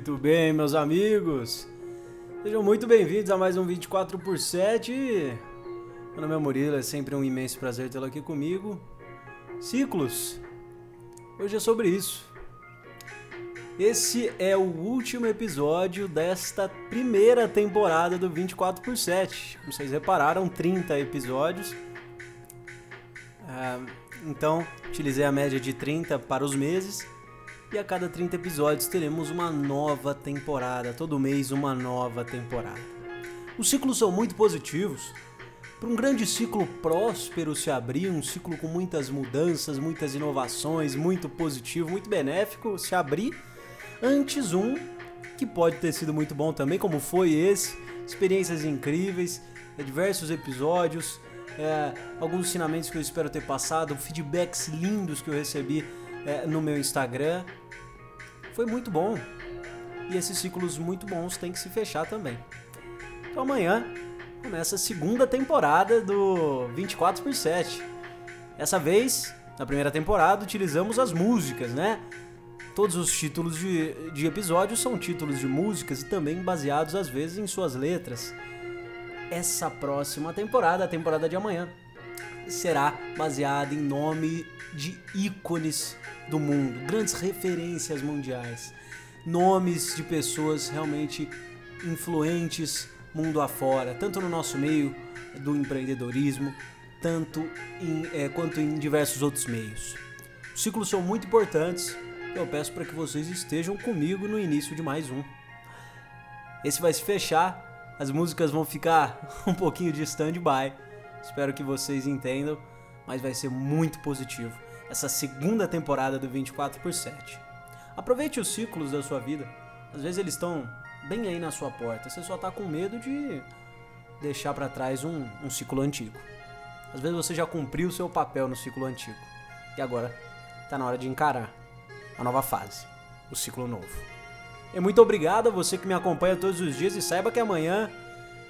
Muito bem, meus amigos. Sejam muito bem-vindos a mais um 24 por 7. Meu nome é Murilo, é sempre um imenso prazer tê-lo aqui comigo. Ciclos. Hoje é sobre isso. Esse é o último episódio desta primeira temporada do 24 por 7. Como vocês repararam, 30 episódios. Ah, então, utilizei a média de 30 para os meses. E a cada 30 episódios teremos uma nova temporada. Todo mês, uma nova temporada. Os ciclos são muito positivos. Para um grande ciclo próspero se abrir, um ciclo com muitas mudanças, muitas inovações, muito positivo, muito benéfico se abrir, antes um que pode ter sido muito bom também, como foi esse, experiências incríveis, diversos episódios, é, alguns ensinamentos que eu espero ter passado, feedbacks lindos que eu recebi é, no meu Instagram. Foi muito bom. E esses ciclos muito bons têm que se fechar também. Então amanhã começa a segunda temporada do 24 por 7. Essa vez, na primeira temporada, utilizamos as músicas, né? Todos os títulos de, de episódios são títulos de músicas e também baseados às vezes em suas letras. Essa próxima temporada, a temporada de amanhã, será baseada em nome de ícones do mundo, grandes referências mundiais, nomes de pessoas realmente influentes mundo afora, tanto no nosso meio do empreendedorismo, tanto em, é, quanto em diversos outros meios. Os ciclos são muito importantes. Eu peço para que vocês estejam comigo no início de mais um. Esse vai se fechar, as músicas vão ficar um pouquinho de stand-by. Espero que vocês entendam, mas vai ser muito positivo essa segunda temporada do 24 por 7. Aproveite os ciclos da sua vida. Às vezes eles estão bem aí na sua porta. Você só tá com medo de deixar para trás um, um ciclo antigo. Às vezes você já cumpriu o seu papel no ciclo antigo. E agora tá na hora de encarar a nova fase, o ciclo novo. E muito obrigado a você que me acompanha todos os dias e saiba que amanhã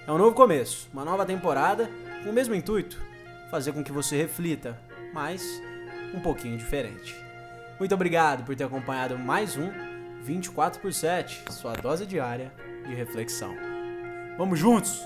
é um novo começo, uma nova temporada com o mesmo intuito, fazer com que você reflita, mas um pouquinho diferente. Muito obrigado por ter acompanhado mais um 24 por 7, sua dose diária de reflexão. Vamos juntos!